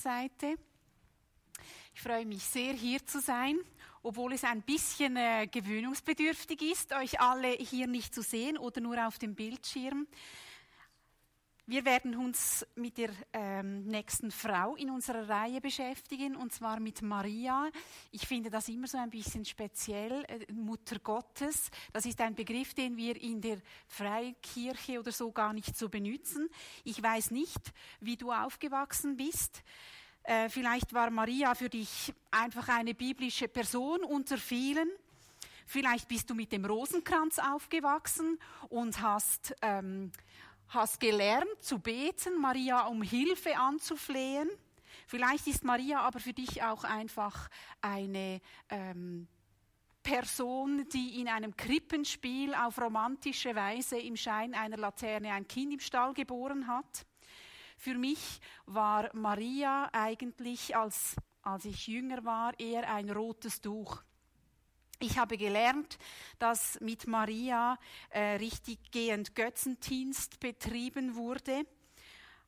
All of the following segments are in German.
Seite. Ich freue mich sehr, hier zu sein, obwohl es ein bisschen äh, gewöhnungsbedürftig ist, euch alle hier nicht zu sehen oder nur auf dem Bildschirm. Wir werden uns mit der ähm, nächsten Frau in unserer Reihe beschäftigen, und zwar mit Maria. Ich finde das immer so ein bisschen speziell, äh, Mutter Gottes. Das ist ein Begriff, den wir in der Freikirche oder so gar nicht so benutzen. Ich weiß nicht, wie du aufgewachsen bist. Äh, vielleicht war Maria für dich einfach eine biblische Person unter vielen. Vielleicht bist du mit dem Rosenkranz aufgewachsen und hast ähm, hast gelernt zu beten, Maria um Hilfe anzuflehen. Vielleicht ist Maria aber für dich auch einfach eine ähm, Person, die in einem Krippenspiel auf romantische Weise im Schein einer Laterne ein Kind im Stall geboren hat. Für mich war Maria eigentlich, als, als ich jünger war, eher ein rotes Tuch. Ich habe gelernt, dass mit Maria äh, richtiggehend Götzendienst betrieben wurde.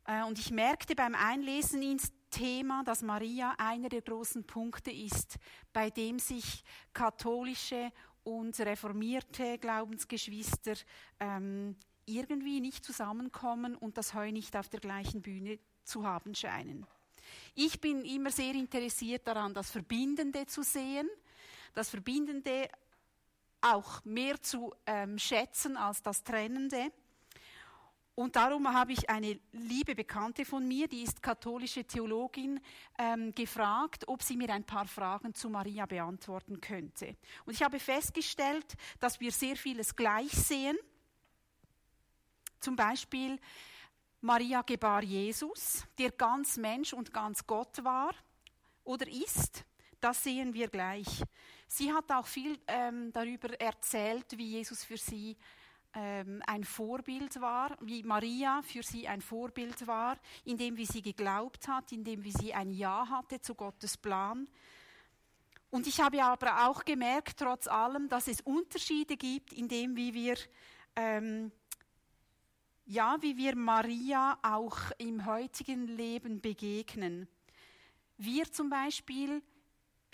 Äh, und ich merkte beim Einlesen ins Thema, dass Maria einer der großen Punkte ist, bei dem sich katholische und reformierte Glaubensgeschwister ähm, irgendwie nicht zusammenkommen und das Heu nicht auf der gleichen Bühne zu haben scheinen. Ich bin immer sehr interessiert daran, das Verbindende zu sehen das Verbindende auch mehr zu ähm, schätzen als das Trennende. Und darum habe ich eine liebe Bekannte von mir, die ist katholische Theologin, ähm, gefragt, ob sie mir ein paar Fragen zu Maria beantworten könnte. Und ich habe festgestellt, dass wir sehr vieles gleich sehen. Zum Beispiel Maria gebar Jesus, der ganz Mensch und ganz Gott war oder ist. Das sehen wir gleich. Sie hat auch viel ähm, darüber erzählt, wie Jesus für sie ähm, ein Vorbild war, wie Maria für sie ein Vorbild war, in dem wie sie geglaubt hat, in dem wie sie ein Ja hatte zu Gottes Plan. Und ich habe aber auch gemerkt, trotz allem, dass es Unterschiede gibt, in dem wie wir ähm, ja, wie wir Maria auch im heutigen Leben begegnen. Wir zum Beispiel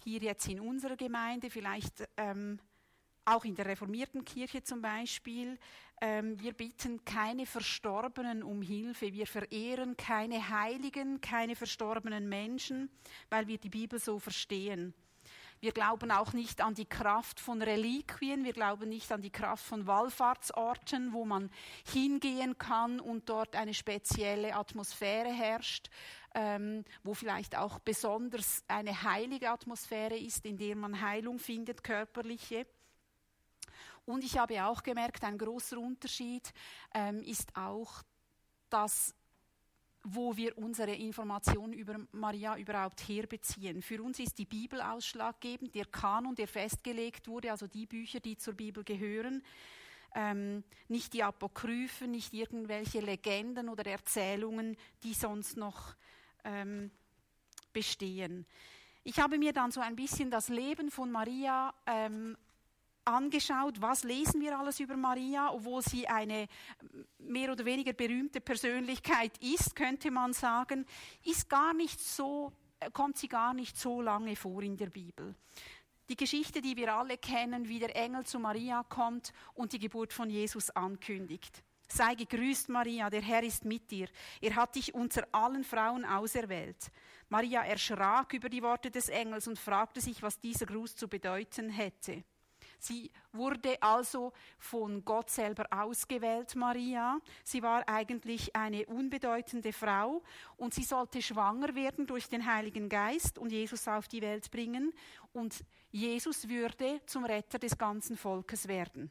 hier jetzt in unserer Gemeinde, vielleicht ähm, auch in der reformierten Kirche zum Beispiel, ähm, wir bitten keine Verstorbenen um Hilfe, wir verehren keine Heiligen, keine verstorbenen Menschen, weil wir die Bibel so verstehen. Wir glauben auch nicht an die Kraft von Reliquien, wir glauben nicht an die Kraft von Wallfahrtsorten, wo man hingehen kann und dort eine spezielle Atmosphäre herrscht, ähm, wo vielleicht auch besonders eine heilige Atmosphäre ist, in der man Heilung findet, körperliche. Und ich habe auch gemerkt, ein großer Unterschied ähm, ist auch, dass wo wir unsere Informationen über Maria überhaupt herbeziehen. Für uns ist die Bibel ausschlaggebend, der Kanon, der festgelegt wurde, also die Bücher, die zur Bibel gehören, ähm, nicht die Apokryphen, nicht irgendwelche Legenden oder Erzählungen, die sonst noch ähm, bestehen. Ich habe mir dann so ein bisschen das Leben von Maria ähm, angeschaut, was lesen wir alles über Maria, obwohl sie eine mehr oder weniger berühmte Persönlichkeit ist, könnte man sagen, ist gar nicht so, kommt sie gar nicht so lange vor in der Bibel. Die Geschichte, die wir alle kennen, wie der Engel zu Maria kommt und die Geburt von Jesus ankündigt. Sei gegrüßt, Maria, der Herr ist mit dir. Er hat dich unter allen Frauen auserwählt. Maria erschrak über die Worte des Engels und fragte sich, was dieser Gruß zu bedeuten hätte. Sie wurde also von Gott selber ausgewählt, Maria. Sie war eigentlich eine unbedeutende Frau und sie sollte schwanger werden durch den Heiligen Geist und Jesus auf die Welt bringen und Jesus würde zum Retter des ganzen Volkes werden.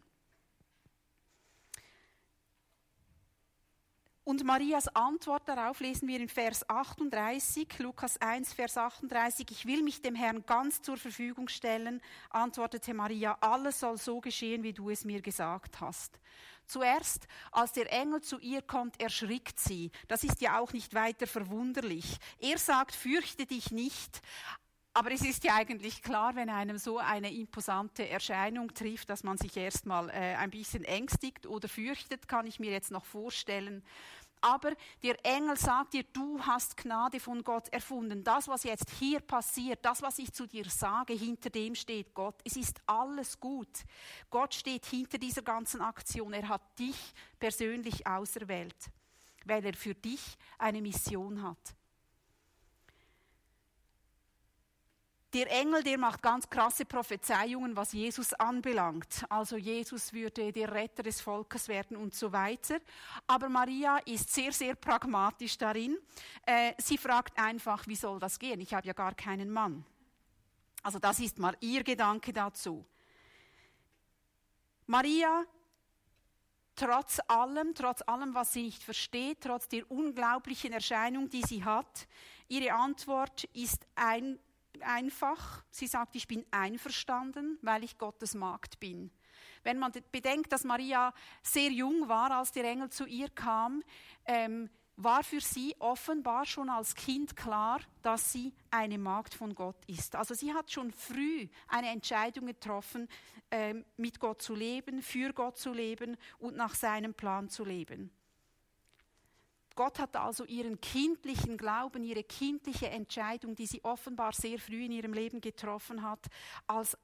Und Marias Antwort darauf lesen wir in Vers 38, Lukas 1, Vers 38. Ich will mich dem Herrn ganz zur Verfügung stellen, antwortete Maria, alles soll so geschehen, wie du es mir gesagt hast. Zuerst, als der Engel zu ihr kommt, erschrickt sie. Das ist ja auch nicht weiter verwunderlich. Er sagt, fürchte dich nicht, aber es ist ja eigentlich klar, wenn einem so eine imposante Erscheinung trifft, dass man sich erstmal äh, ein bisschen ängstigt oder fürchtet, kann ich mir jetzt noch vorstellen. Aber der Engel sagt dir, du hast Gnade von Gott erfunden. Das, was jetzt hier passiert, das, was ich zu dir sage, hinter dem steht Gott. Es ist alles gut. Gott steht hinter dieser ganzen Aktion. Er hat dich persönlich auserwählt, weil er für dich eine Mission hat. Der Engel, der macht ganz krasse Prophezeiungen, was Jesus anbelangt. Also Jesus würde der Retter des Volkes werden und so weiter. Aber Maria ist sehr, sehr pragmatisch darin. Äh, sie fragt einfach, wie soll das gehen? Ich habe ja gar keinen Mann. Also das ist mal ihr Gedanke dazu. Maria, trotz allem, trotz allem, was sie nicht versteht, trotz der unglaublichen Erscheinung, die sie hat, ihre Antwort ist ein einfach. Sie sagt, ich bin einverstanden, weil ich Gottes Magd bin. Wenn man bedenkt, dass Maria sehr jung war, als der Engel zu ihr kam, ähm, war für sie offenbar schon als Kind klar, dass sie eine Magd von Gott ist. Also sie hat schon früh eine Entscheidung getroffen, ähm, mit Gott zu leben, für Gott zu leben und nach seinem Plan zu leben. Gott hat also ihren kindlichen Glauben, ihre kindliche Entscheidung, die sie offenbar sehr früh in ihrem Leben getroffen hat, als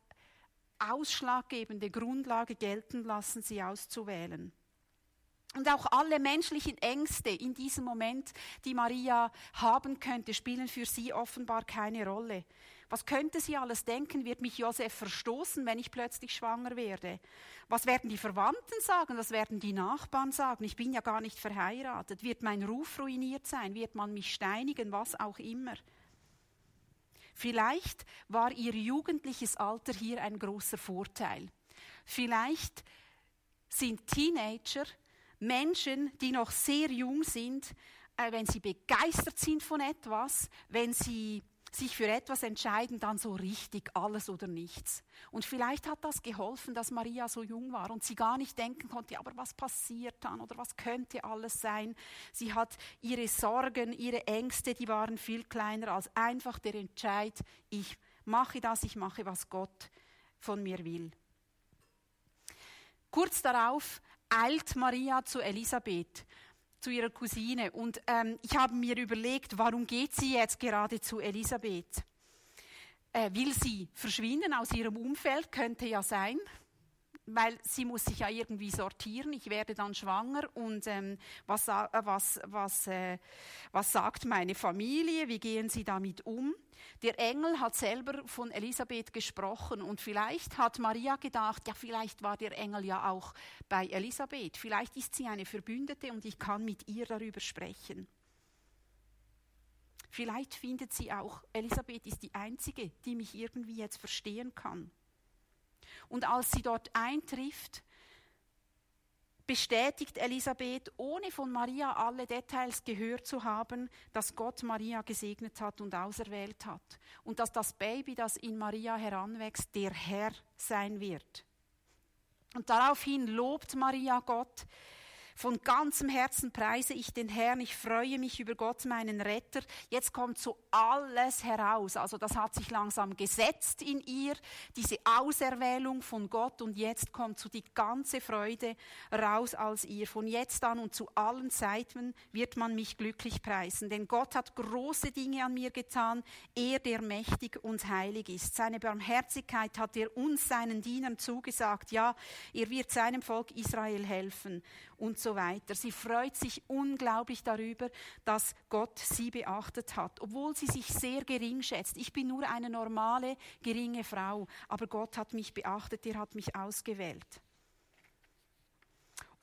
ausschlaggebende Grundlage gelten lassen, sie auszuwählen. Und auch alle menschlichen Ängste in diesem Moment, die Maria haben könnte, spielen für sie offenbar keine Rolle. Was könnte sie alles denken? Wird mich Josef verstoßen, wenn ich plötzlich schwanger werde? Was werden die Verwandten sagen? Was werden die Nachbarn sagen? Ich bin ja gar nicht verheiratet. Wird mein Ruf ruiniert sein? Wird man mich steinigen? Was auch immer. Vielleicht war ihr jugendliches Alter hier ein großer Vorteil. Vielleicht sind Teenager Menschen, die noch sehr jung sind, äh, wenn sie begeistert sind von etwas, wenn sie sich für etwas entscheiden, dann so richtig alles oder nichts. Und vielleicht hat das geholfen, dass Maria so jung war und sie gar nicht denken konnte, aber was passiert dann oder was könnte alles sein. Sie hat ihre Sorgen, ihre Ängste, die waren viel kleiner als einfach der Entscheid, ich mache das, ich mache, was Gott von mir will. Kurz darauf eilt Maria zu Elisabeth zu ihrer Cousine. Und ähm, ich habe mir überlegt, warum geht sie jetzt gerade zu Elisabeth? Äh, will sie verschwinden aus ihrem Umfeld? Könnte ja sein weil sie muss sich ja irgendwie sortieren. Ich werde dann schwanger und ähm, was, äh, was, was, äh, was sagt meine Familie? Wie gehen sie damit um? Der Engel hat selber von Elisabeth gesprochen und vielleicht hat Maria gedacht, ja, vielleicht war der Engel ja auch bei Elisabeth. Vielleicht ist sie eine Verbündete und ich kann mit ihr darüber sprechen. Vielleicht findet sie auch, Elisabeth ist die Einzige, die mich irgendwie jetzt verstehen kann. Und als sie dort eintrifft, bestätigt Elisabeth, ohne von Maria alle Details gehört zu haben, dass Gott Maria gesegnet hat und auserwählt hat und dass das Baby, das in Maria heranwächst, der Herr sein wird. Und daraufhin lobt Maria Gott, von ganzem Herzen preise ich den Herrn, ich freue mich über Gott, meinen Retter. Jetzt kommt so alles heraus. Also das hat sich langsam gesetzt in ihr, diese Auserwählung von Gott und jetzt kommt so die ganze Freude raus aus ihr. Von jetzt an und zu allen Zeiten wird man mich glücklich preisen, denn Gott hat große Dinge an mir getan, er der mächtig und heilig ist. Seine Barmherzigkeit hat er uns, seinen Dienern, zugesagt. Ja, er wird seinem Volk Israel helfen und so weiter. Sie freut sich unglaublich darüber, dass Gott sie beachtet hat, obwohl sie sich sehr gering schätzt. Ich bin nur eine normale, geringe Frau, aber Gott hat mich beachtet, er hat mich ausgewählt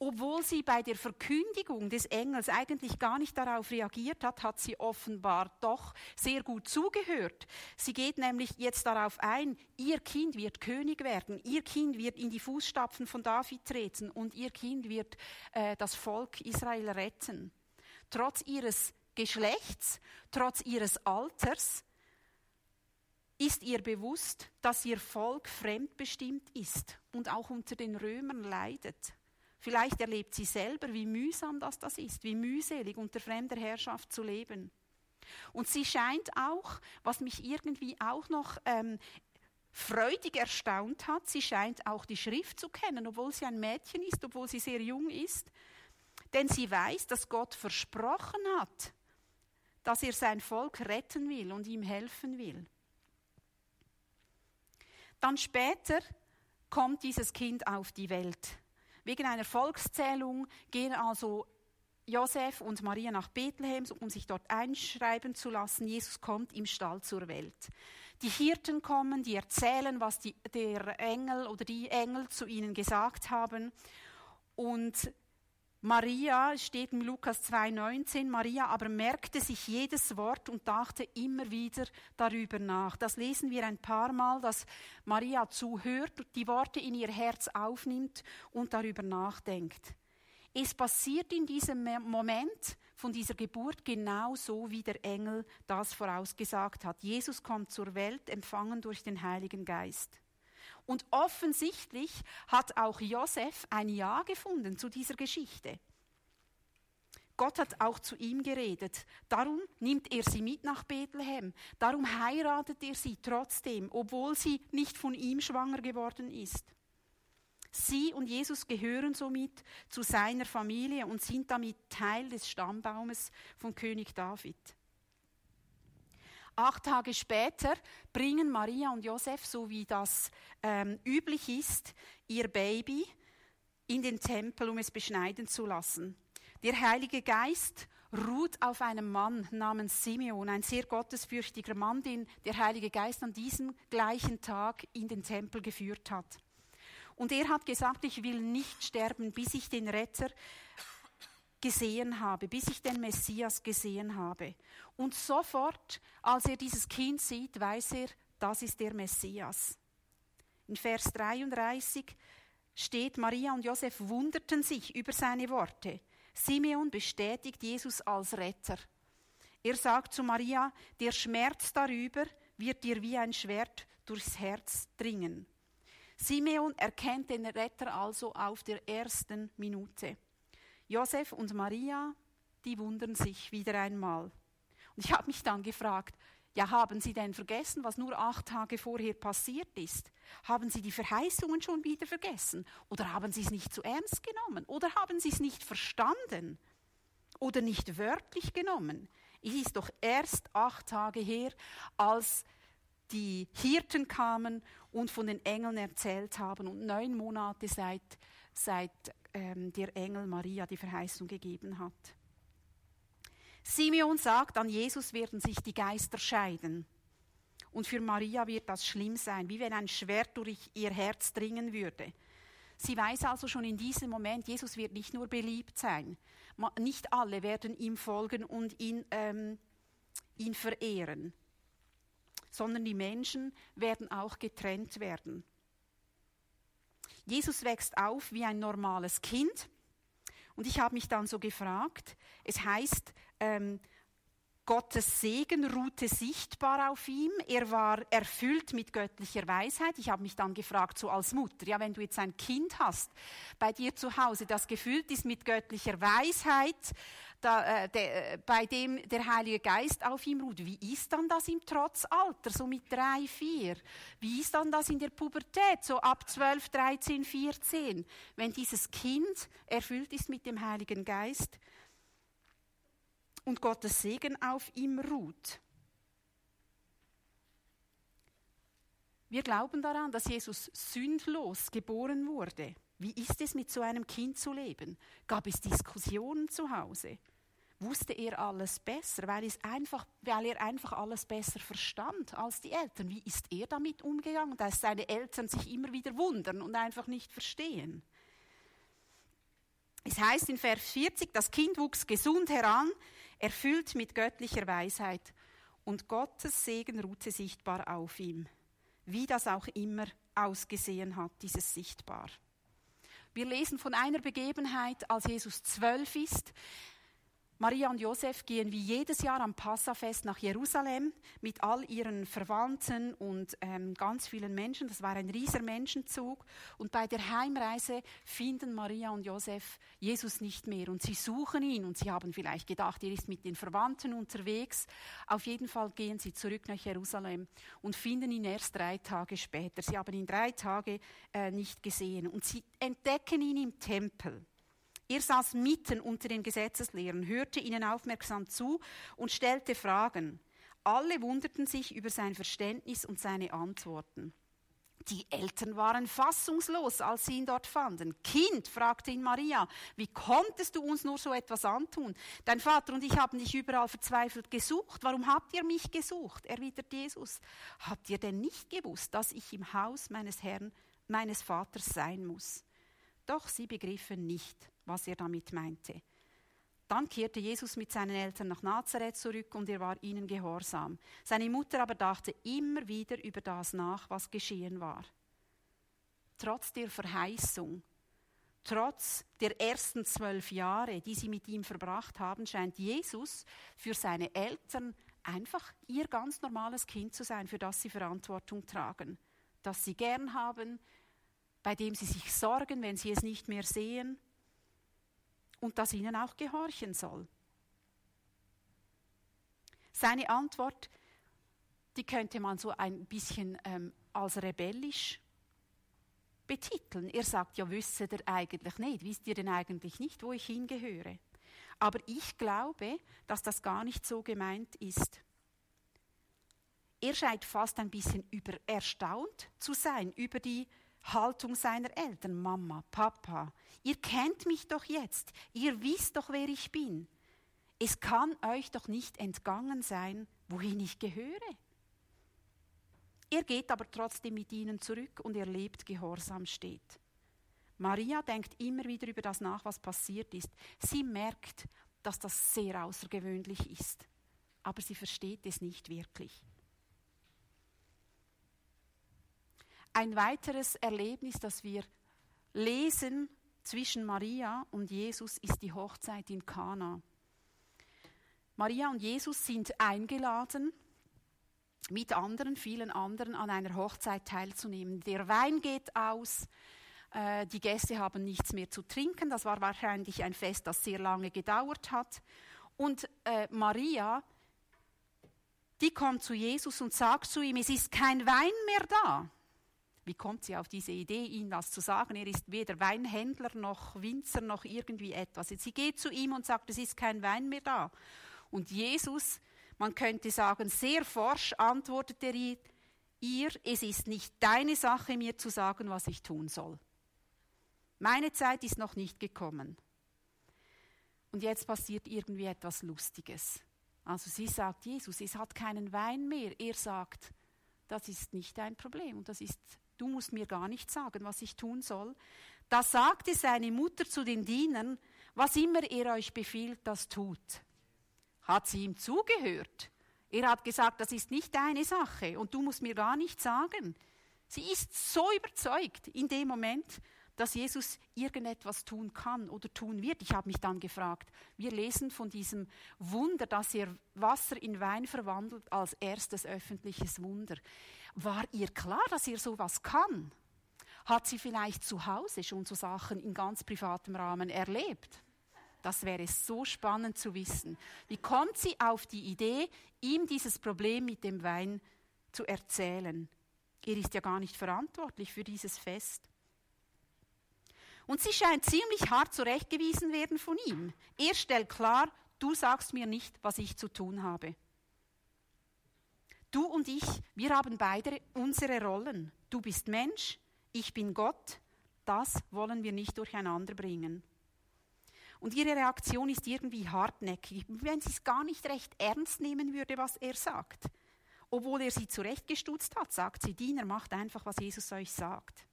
obwohl sie bei der Verkündigung des Engels eigentlich gar nicht darauf reagiert hat, hat sie offenbar doch sehr gut zugehört. Sie geht nämlich jetzt darauf ein, ihr Kind wird König werden, ihr Kind wird in die Fußstapfen von David treten und ihr Kind wird äh, das Volk Israel retten. Trotz ihres Geschlechts, trotz ihres Alters, ist ihr bewusst, dass ihr Volk fremdbestimmt ist und auch unter den Römern leidet. Vielleicht erlebt sie selber, wie mühsam das, das ist, wie mühselig unter fremder Herrschaft zu leben. Und sie scheint auch, was mich irgendwie auch noch ähm, freudig erstaunt hat, sie scheint auch die Schrift zu kennen, obwohl sie ein Mädchen ist, obwohl sie sehr jung ist. denn sie weiß, dass Gott versprochen hat, dass er sein Volk retten will und ihm helfen will. Dann später kommt dieses Kind auf die Welt. Wegen einer Volkszählung gehen also Josef und Maria nach Bethlehem, um sich dort einschreiben zu lassen. Jesus kommt im Stall zur Welt. Die Hirten kommen, die erzählen, was die, der Engel oder die Engel zu ihnen gesagt haben. Und Maria, steht in Lukas 2,19, Maria aber merkte sich jedes Wort und dachte immer wieder darüber nach. Das lesen wir ein paar Mal, dass Maria zuhört, die Worte in ihr Herz aufnimmt und darüber nachdenkt. Es passiert in diesem Moment von dieser Geburt genau so, wie der Engel das vorausgesagt hat. Jesus kommt zur Welt, empfangen durch den Heiligen Geist. Und offensichtlich hat auch Josef ein Ja gefunden zu dieser Geschichte. Gott hat auch zu ihm geredet. Darum nimmt er sie mit nach Bethlehem. Darum heiratet er sie trotzdem, obwohl sie nicht von ihm schwanger geworden ist. Sie und Jesus gehören somit zu seiner Familie und sind damit Teil des Stammbaumes von König David. Acht Tage später bringen Maria und Josef, so wie das ähm, üblich ist, ihr Baby in den Tempel, um es beschneiden zu lassen. Der Heilige Geist ruht auf einem Mann namens Simeon, ein sehr gottesfürchtiger Mann, den der Heilige Geist an diesem gleichen Tag in den Tempel geführt hat. Und er hat gesagt, ich will nicht sterben, bis ich den Retter gesehen habe, bis ich den Messias gesehen habe. Und sofort, als er dieses Kind sieht, weiß er, das ist der Messias. In Vers 33 steht, Maria und Josef wunderten sich über seine Worte. Simeon bestätigt Jesus als Retter. Er sagt zu Maria, der Schmerz darüber wird dir wie ein Schwert durchs Herz dringen. Simeon erkennt den Retter also auf der ersten Minute. Josef und Maria, die wundern sich wieder einmal. Und ich habe mich dann gefragt, ja, haben Sie denn vergessen, was nur acht Tage vorher passiert ist? Haben Sie die Verheißungen schon wieder vergessen? Oder haben Sie es nicht zu ernst genommen? Oder haben Sie es nicht verstanden? Oder nicht wörtlich genommen? Es ist doch erst acht Tage her, als die Hirten kamen und von den Engeln erzählt haben und neun Monate seit, seit ähm, der Engel Maria die Verheißung gegeben hat. Simeon sagt, an Jesus werden sich die Geister scheiden. Und für Maria wird das schlimm sein, wie wenn ein Schwert durch ihr Herz dringen würde. Sie weiß also schon in diesem Moment, Jesus wird nicht nur beliebt sein, nicht alle werden ihm folgen und ihn, ähm, ihn verehren sondern die Menschen werden auch getrennt werden. Jesus wächst auf wie ein normales Kind. Und ich habe mich dann so gefragt, es heißt, ähm, Gottes Segen ruhte sichtbar auf ihm. Er war erfüllt mit göttlicher Weisheit. Ich habe mich dann gefragt, so als Mutter, ja, wenn du jetzt ein Kind hast bei dir zu Hause, das gefüllt ist mit göttlicher Weisheit, da, äh, de, äh, bei dem der Heilige Geist auf ihm ruht, wie ist dann das im Trotzalter, so mit drei, vier? Wie ist dann das in der Pubertät, so ab zwölf, dreizehn, vierzehn? Wenn dieses Kind erfüllt ist mit dem Heiligen Geist, und Gottes Segen auf ihm ruht. Wir glauben daran, dass Jesus sündlos geboren wurde. Wie ist es, mit so einem Kind zu leben? Gab es Diskussionen zu Hause? Wusste er alles besser, weil, es einfach, weil er einfach alles besser verstand als die Eltern? Wie ist er damit umgegangen, dass seine Eltern sich immer wieder wundern und einfach nicht verstehen? Es heißt in Vers 40, das Kind wuchs gesund heran, erfüllt mit göttlicher Weisheit, und Gottes Segen ruhte sichtbar auf ihm, wie das auch immer ausgesehen hat, dieses Sichtbar. Wir lesen von einer Begebenheit, als Jesus zwölf ist. Maria und Josef gehen wie jedes Jahr am Passafest nach Jerusalem mit all ihren Verwandten und ähm, ganz vielen Menschen. Das war ein rieser Menschenzug. Und bei der Heimreise finden Maria und Josef Jesus nicht mehr und sie suchen ihn und sie haben vielleicht gedacht, er ist mit den Verwandten unterwegs. Auf jeden Fall gehen sie zurück nach Jerusalem und finden ihn erst drei Tage später. Sie haben ihn drei Tage äh, nicht gesehen und sie entdecken ihn im Tempel Er saß mitten unter den Gesetzeslehrern, hörte ihnen aufmerksam zu und stellte Fragen. Alle wunderten sich über sein Verständnis und seine Antworten. Die Eltern waren fassungslos, als sie ihn dort fanden. Kind, fragte ihn Maria, wie konntest du uns nur so etwas antun? Dein Vater und ich haben dich überall verzweifelt gesucht. Warum habt ihr mich gesucht? erwidert Jesus. Habt ihr denn nicht gewusst, dass ich im Haus meines Herrn, meines Vaters sein muss? Doch sie begriffen nicht, was er damit meinte. Dann kehrte Jesus mit seinen Eltern nach Nazareth zurück und er war ihnen gehorsam. Seine Mutter aber dachte immer wieder über das nach, was geschehen war. Trotz der Verheißung, trotz der ersten zwölf Jahre, die sie mit ihm verbracht haben, scheint Jesus für seine Eltern einfach ihr ganz normales Kind zu sein, für das sie Verantwortung tragen, das sie gern haben, bei dem sie sich sorgen, wenn sie es nicht mehr sehen und das ihnen auch gehorchen soll. Seine Antwort, die könnte man so ein bisschen ähm, als rebellisch betiteln. Er sagt, ja, wüsset ihr eigentlich nicht, wisst ihr denn eigentlich nicht, wo ich hingehöre? Aber ich glaube, dass das gar nicht so gemeint ist. Er scheint fast ein bisschen über erstaunt zu sein über die Haltung seiner Eltern, Mama, Papa. Ihr kennt mich doch jetzt, ihr wisst doch, wer ich bin. Es kann euch doch nicht entgangen sein, wohin ich gehöre. Er geht aber trotzdem mit ihnen zurück und er lebt gehorsam steht. Maria denkt immer wieder über das nach, was passiert ist. Sie merkt, dass das sehr außergewöhnlich ist, aber sie versteht es nicht wirklich. Ein weiteres Erlebnis, das wir lesen zwischen Maria und Jesus, ist die Hochzeit in Kana. Maria und Jesus sind eingeladen, mit anderen, vielen anderen, an einer Hochzeit teilzunehmen. Der Wein geht aus, äh, die Gäste haben nichts mehr zu trinken. Das war wahrscheinlich ein Fest, das sehr lange gedauert hat. Und äh, Maria, die kommt zu Jesus und sagt zu ihm, es ist kein Wein mehr da. Wie kommt sie auf diese Idee, ihm das zu sagen? Er ist weder Weinhändler noch Winzer noch irgendwie etwas. Sie geht zu ihm und sagt, es ist kein Wein mehr da. Und Jesus, man könnte sagen, sehr forsch antwortet er ihr, es ist nicht deine Sache, mir zu sagen, was ich tun soll. Meine Zeit ist noch nicht gekommen. Und jetzt passiert irgendwie etwas Lustiges. Also sie sagt, Jesus, es hat keinen Wein mehr. Er sagt, das ist nicht dein Problem und das ist du musst mir gar nicht sagen, was ich tun soll. Da sagte seine Mutter zu den Dienern, was immer er euch befiehlt, das tut. Hat sie ihm zugehört? Er hat gesagt, das ist nicht deine Sache und du musst mir gar nichts sagen. Sie ist so überzeugt in dem Moment, dass Jesus irgendetwas tun kann oder tun wird. Ich habe mich dann gefragt, wir lesen von diesem Wunder, dass er Wasser in Wein verwandelt als erstes öffentliches Wunder. War ihr klar, dass ihr sowas kann? Hat sie vielleicht zu Hause schon so Sachen in ganz privatem Rahmen erlebt? Das wäre so spannend zu wissen. Wie kommt sie auf die Idee, ihm dieses Problem mit dem Wein zu erzählen? Er ist ja gar nicht verantwortlich für dieses Fest. Und sie scheint ziemlich hart zurechtgewiesen werden von ihm. Er stellt klar, du sagst mir nicht, was ich zu tun habe. Du und ich, wir haben beide unsere Rollen. Du bist Mensch, ich bin Gott. Das wollen wir nicht durcheinander bringen. Und ihre Reaktion ist irgendwie hartnäckig, wenn sie es gar nicht recht ernst nehmen würde, was er sagt. Obwohl er sie zurechtgestutzt hat, sagt sie, Diener, macht einfach, was Jesus euch sagt.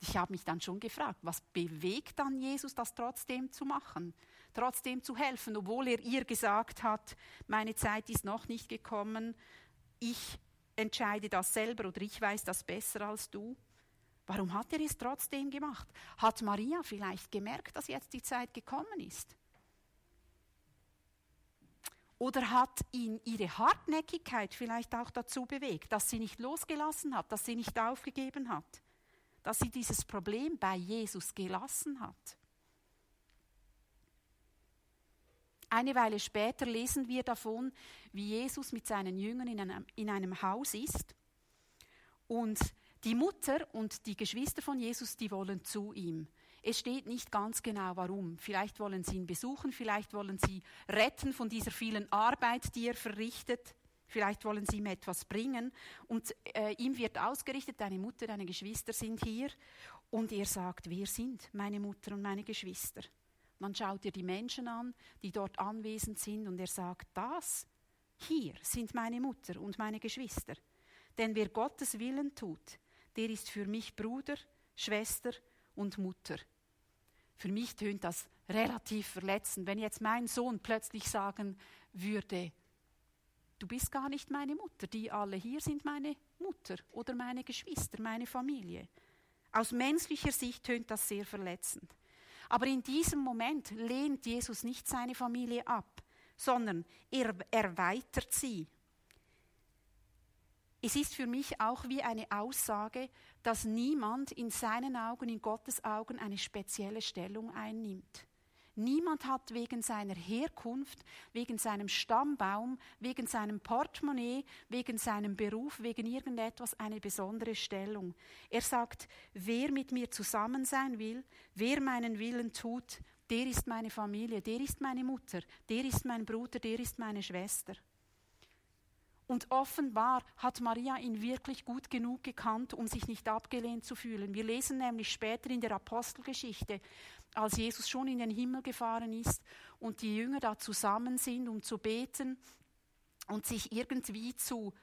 Ich habe mich dann schon gefragt, was bewegt dann Jesus, das trotzdem zu machen, trotzdem zu helfen, obwohl er ihr gesagt hat, meine Zeit ist noch nicht gekommen, ich entscheide das selber oder ich weiß das besser als du. Warum hat er es trotzdem gemacht? Hat Maria vielleicht gemerkt, dass jetzt die Zeit gekommen ist? Oder hat ihn ihre Hartnäckigkeit vielleicht auch dazu bewegt, dass sie nicht losgelassen hat, dass sie nicht aufgegeben hat, dass sie dieses Problem bei Jesus gelassen hat? Eine Weile später lesen wir davon, wie Jesus mit seinen Jüngern in einem, in einem Haus ist. Und die Mutter und die Geschwister von Jesus, die wollen zu ihm. Es steht nicht ganz genau warum. Vielleicht wollen sie ihn besuchen, vielleicht wollen sie retten von dieser vielen Arbeit, die er verrichtet. Vielleicht wollen sie ihm etwas bringen. Und äh, ihm wird ausgerichtet, deine Mutter, deine Geschwister sind hier. Und er sagt, wer sind meine Mutter und meine Geschwister? Man schaut dir die Menschen an, die dort anwesend sind, und er sagt, das hier sind meine Mutter und meine Geschwister. Denn wer Gottes Willen tut, der ist für mich Bruder, Schwester und Mutter. Für mich tönt das relativ verletzend, wenn jetzt mein Sohn plötzlich sagen würde, du bist gar nicht meine Mutter, die alle hier sind meine Mutter oder meine Geschwister, meine Familie. Aus menschlicher Sicht tönt das sehr verletzend. Aber in diesem Moment lehnt Jesus nicht seine Familie ab, sondern er erweitert sie. Es ist für mich auch wie eine Aussage, dass niemand in seinen Augen, in Gottes Augen eine spezielle Stellung einnimmt. Niemand hat wegen seiner Herkunft, wegen seinem Stammbaum, wegen seinem Portemonnaie, wegen seinem Beruf, wegen irgendetwas eine besondere Stellung. Er sagt, wer mit mir zusammen sein will, wer meinen Willen tut, der ist meine Familie, der ist meine Mutter, der ist mein Bruder, der ist meine Schwester. Und offenbar hat Maria ihn wirklich gut genug gekannt, um sich nicht abgelehnt zu fühlen. Wir lesen nämlich später in der Apostelgeschichte, als Jesus schon in den Himmel gefahren ist und die Jünger da zusammen sind, um zu beten und sich irgendwie zu,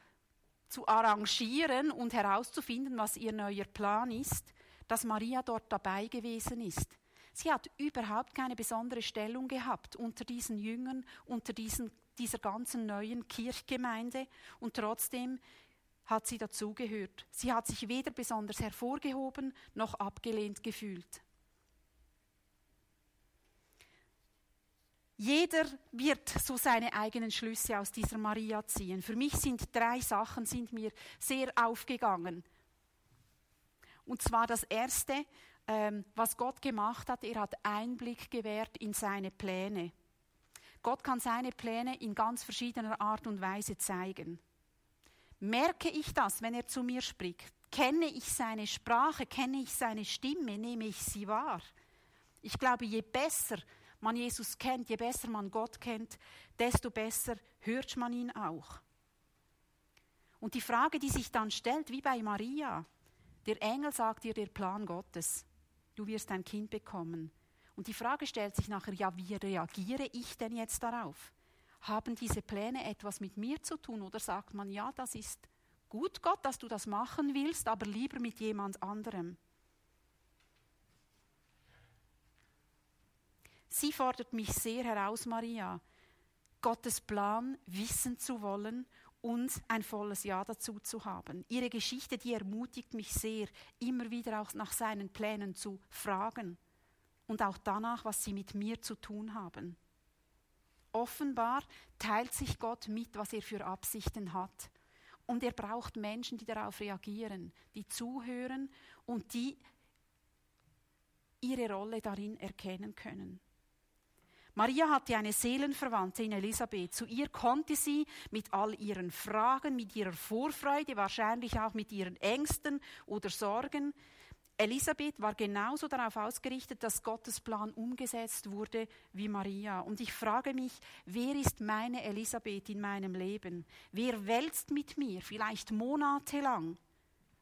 zu arrangieren und herauszufinden, was ihr neuer Plan ist, dass Maria dort dabei gewesen ist. Sie hat überhaupt keine besondere Stellung gehabt unter diesen Jüngern, unter diesen dieser ganzen neuen Kirchgemeinde und trotzdem hat sie dazugehört. Sie hat sich weder besonders hervorgehoben noch abgelehnt gefühlt. Jeder wird so seine eigenen Schlüsse aus dieser Maria ziehen. Für mich sind drei Sachen sind mir sehr aufgegangen. Und zwar das erste, ähm, was Gott gemacht hat, er hat Einblick gewährt in seine Pläne. Gott kann seine Pläne in ganz verschiedener Art und Weise zeigen. Merke ich das, wenn er zu mir spricht? Kenne ich seine Sprache? Kenne ich seine Stimme? Nehme ich sie wahr? Ich glaube, je besser man Jesus kennt, je besser man Gott kennt, desto besser hört man ihn auch. Und die Frage, die sich dann stellt, wie bei Maria, der Engel sagt dir der Plan Gottes, du wirst ein Kind bekommen. Und die Frage stellt sich nachher, ja, wie reagiere ich denn jetzt darauf? Haben diese Pläne etwas mit mir zu tun oder sagt man, ja, das ist gut, Gott, dass du das machen willst, aber lieber mit jemand anderem? Sie fordert mich sehr heraus, Maria, Gottes Plan wissen zu wollen und ein volles Ja dazu zu haben. Ihre Geschichte, die ermutigt mich sehr, immer wieder auch nach seinen Plänen zu fragen und auch danach, was sie mit mir zu tun haben. Offenbar teilt sich Gott mit, was er für Absichten hat. Und er braucht Menschen, die darauf reagieren, die zuhören und die ihre Rolle darin erkennen können. Maria hatte eine Seelenverwandte in Elisabeth. Zu ihr konnte sie mit all ihren Fragen, mit ihrer Vorfreude, wahrscheinlich auch mit ihren Ängsten oder Sorgen, Elisabeth war genauso darauf ausgerichtet, dass Gottes Plan umgesetzt wurde wie Maria. Und ich frage mich, wer ist meine Elisabeth in meinem Leben? Wer wälzt mit mir, vielleicht monatelang,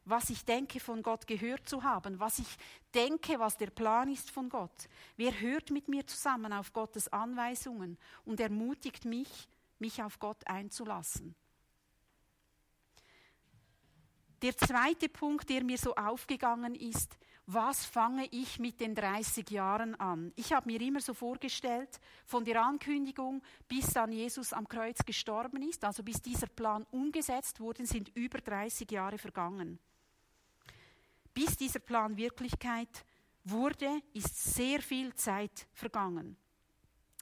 was ich denke von Gott gehört zu haben, was ich denke, was der Plan ist von Gott? Wer hört mit mir zusammen auf Gottes Anweisungen und ermutigt mich, mich auf Gott einzulassen? Der zweite Punkt, der mir so aufgegangen ist, was fange ich mit den 30 Jahren an? Ich habe mir immer so vorgestellt, von der Ankündigung bis dann Jesus am Kreuz gestorben ist, also bis dieser Plan umgesetzt wurde, sind über 30 Jahre vergangen. Bis dieser Plan Wirklichkeit wurde, ist sehr viel Zeit vergangen.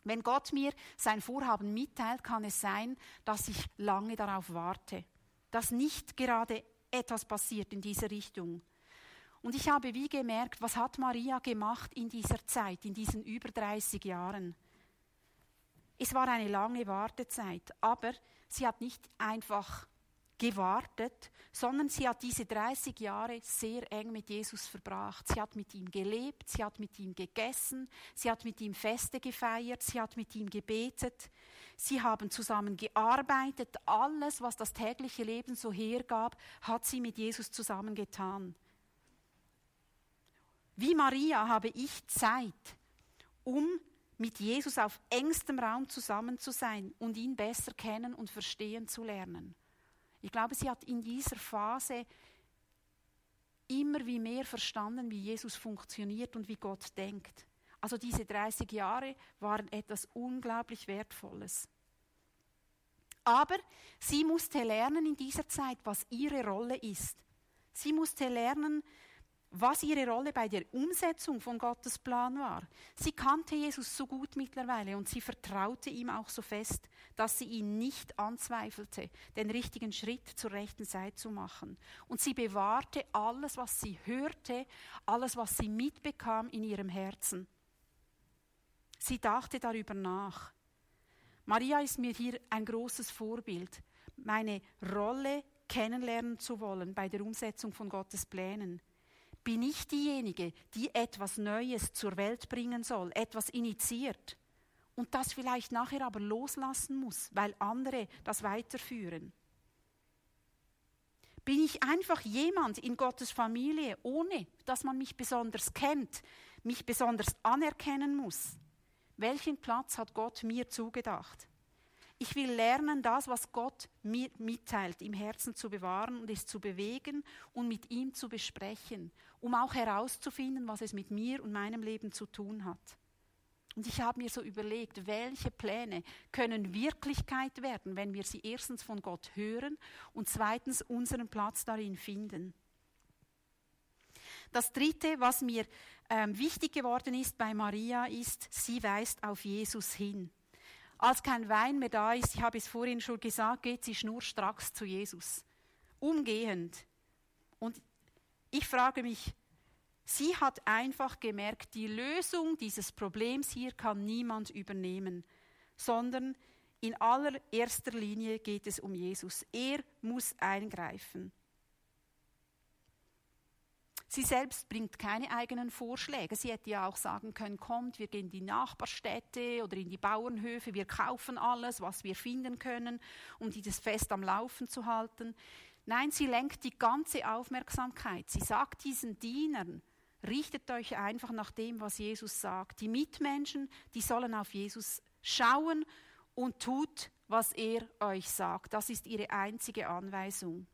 Wenn Gott mir sein Vorhaben mitteilt, kann es sein, dass ich lange darauf warte, dass nicht gerade etwas passiert in dieser Richtung. Und ich habe wie gemerkt, was hat Maria gemacht in dieser Zeit, in diesen über 30 Jahren. Es war eine lange Wartezeit, aber sie hat nicht einfach gewartet, sondern sie hat diese 30 Jahre sehr eng mit Jesus verbracht. Sie hat mit ihm gelebt, sie hat mit ihm gegessen, sie hat mit ihm Feste gefeiert, sie hat mit ihm gebetet. Sie haben zusammen gearbeitet. Alles, was das tägliche Leben so hergab, hat sie mit Jesus zusammen getan. Wie Maria habe ich Zeit, um mit Jesus auf engstem Raum zusammen zu sein und ihn besser kennen und verstehen zu lernen. Ich glaube, sie hat in dieser Phase immer wie mehr verstanden, wie Jesus funktioniert und wie Gott denkt. Also diese 30 Jahre waren etwas unglaublich Wertvolles. Aber sie musste lernen in dieser Zeit, was ihre Rolle ist. Sie musste lernen, was ihre Rolle bei der Umsetzung von Gottes Plan war. Sie kannte Jesus so gut mittlerweile und sie vertraute ihm auch so fest, dass sie ihn nicht anzweifelte, den richtigen Schritt zur rechten Seite zu machen. Und sie bewahrte alles, was sie hörte, alles, was sie mitbekam in ihrem Herzen. Sie dachte darüber nach. Maria ist mir hier ein großes Vorbild, meine Rolle kennenlernen zu wollen bei der Umsetzung von Gottes Plänen bin ich diejenige, die etwas Neues zur Welt bringen soll, etwas initiiert und das vielleicht nachher aber loslassen muss, weil andere das weiterführen. Bin ich einfach jemand in Gottes Familie, ohne dass man mich besonders kennt, mich besonders anerkennen muss? Welchen Platz hat Gott mir zugedacht? Ich will lernen, das, was Gott mir mitteilt, im Herzen zu bewahren und es zu bewegen und mit ihm zu besprechen, um auch herauszufinden, was es mit mir und meinem Leben zu tun hat. Und ich habe mir so überlegt, welche Pläne können Wirklichkeit werden, wenn wir sie erstens von Gott hören und zweitens unseren Platz darin finden. Das Dritte, was mir ähm, wichtig geworden ist bei Maria, ist, sie weist auf Jesus hin. Als kein Wein mehr da ist, ich habe es vorhin schon gesagt, geht sie schnurstracks zu Jesus. Umgehend. Und ich frage mich, sie hat einfach gemerkt, die Lösung dieses Problems hier kann niemand übernehmen, sondern in allererster Linie geht es um Jesus. Er muss eingreifen. Sie selbst bringt keine eigenen Vorschläge. Sie hätte ja auch sagen können, kommt, wir gehen in die Nachbarstädte oder in die Bauernhöfe, wir kaufen alles, was wir finden können, um dieses Fest am Laufen zu halten. Nein, sie lenkt die ganze Aufmerksamkeit. Sie sagt diesen Dienern, richtet euch einfach nach dem, was Jesus sagt. Die Mitmenschen, die sollen auf Jesus schauen und tut, was er euch sagt. Das ist ihre einzige Anweisung.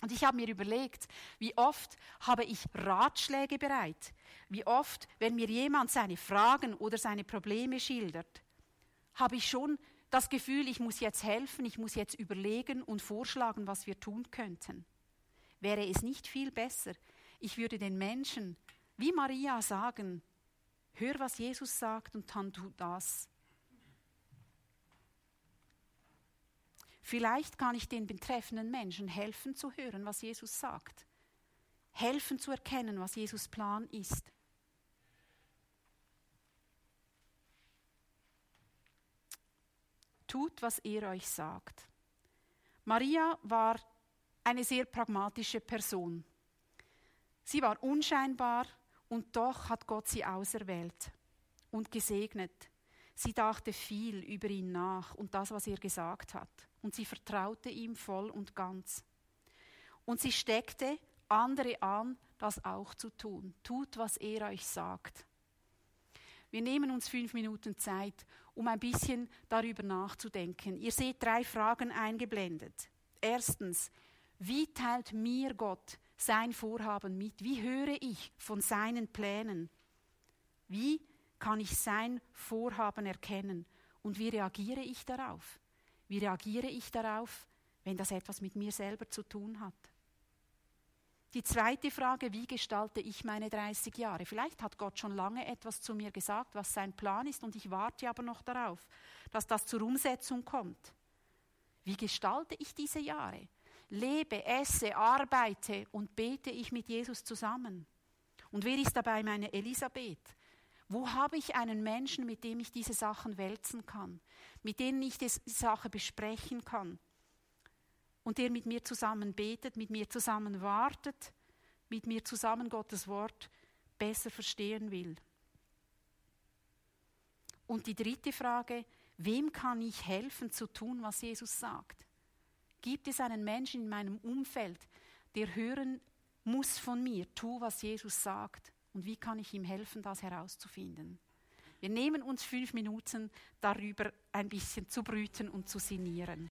Und ich habe mir überlegt, wie oft habe ich Ratschläge bereit? Wie oft, wenn mir jemand seine Fragen oder seine Probleme schildert, habe ich schon das Gefühl, ich muss jetzt helfen, ich muss jetzt überlegen und vorschlagen, was wir tun könnten. Wäre es nicht viel besser, ich würde den Menschen wie Maria sagen, hör, was Jesus sagt und dann tu das. Vielleicht kann ich den betreffenden Menschen helfen zu hören, was Jesus sagt. Helfen zu erkennen, was Jesus Plan ist. Tut, was er euch sagt. Maria war eine sehr pragmatische Person. Sie war unscheinbar und doch hat Gott sie auserwählt und gesegnet. Sie dachte viel über ihn nach und das, was er gesagt hat und sie vertraute ihm voll und ganz. Und sie steckte andere an, das auch zu tun. Tut, was er euch sagt. Wir nehmen uns fünf Minuten Zeit, um ein bisschen darüber nachzudenken. Ihr seht drei Fragen eingeblendet. Erstens, wie teilt mir Gott sein Vorhaben mit? Wie höre ich von seinen Plänen? Wie kann ich sein Vorhaben erkennen? Und wie reagiere ich darauf? Wie reagiere ich darauf, wenn das etwas mit mir selber zu tun hat? Die zweite Frage, wie gestalte ich meine 30 Jahre? Vielleicht hat Gott schon lange etwas zu mir gesagt, was sein Plan ist, und ich warte aber noch darauf, dass das zur Umsetzung kommt. Wie gestalte ich diese Jahre? Lebe, esse, arbeite und bete ich mit Jesus zusammen? Und wer ist dabei meine Elisabeth? Wo habe ich einen Menschen, mit dem ich diese Sachen wälzen kann, mit denen ich die Sache besprechen kann? und der mit mir zusammen betet, mit mir zusammen wartet, mit mir zusammen Gottes Wort besser verstehen will. Und die dritte Frage, wem kann ich helfen zu tun, was Jesus sagt? Gibt es einen Menschen in meinem Umfeld, der hören muss von mir, tu, was Jesus sagt? Und wie kann ich ihm helfen, das herauszufinden? Wir nehmen uns fünf Minuten darüber ein bisschen zu brüten und zu sinnieren.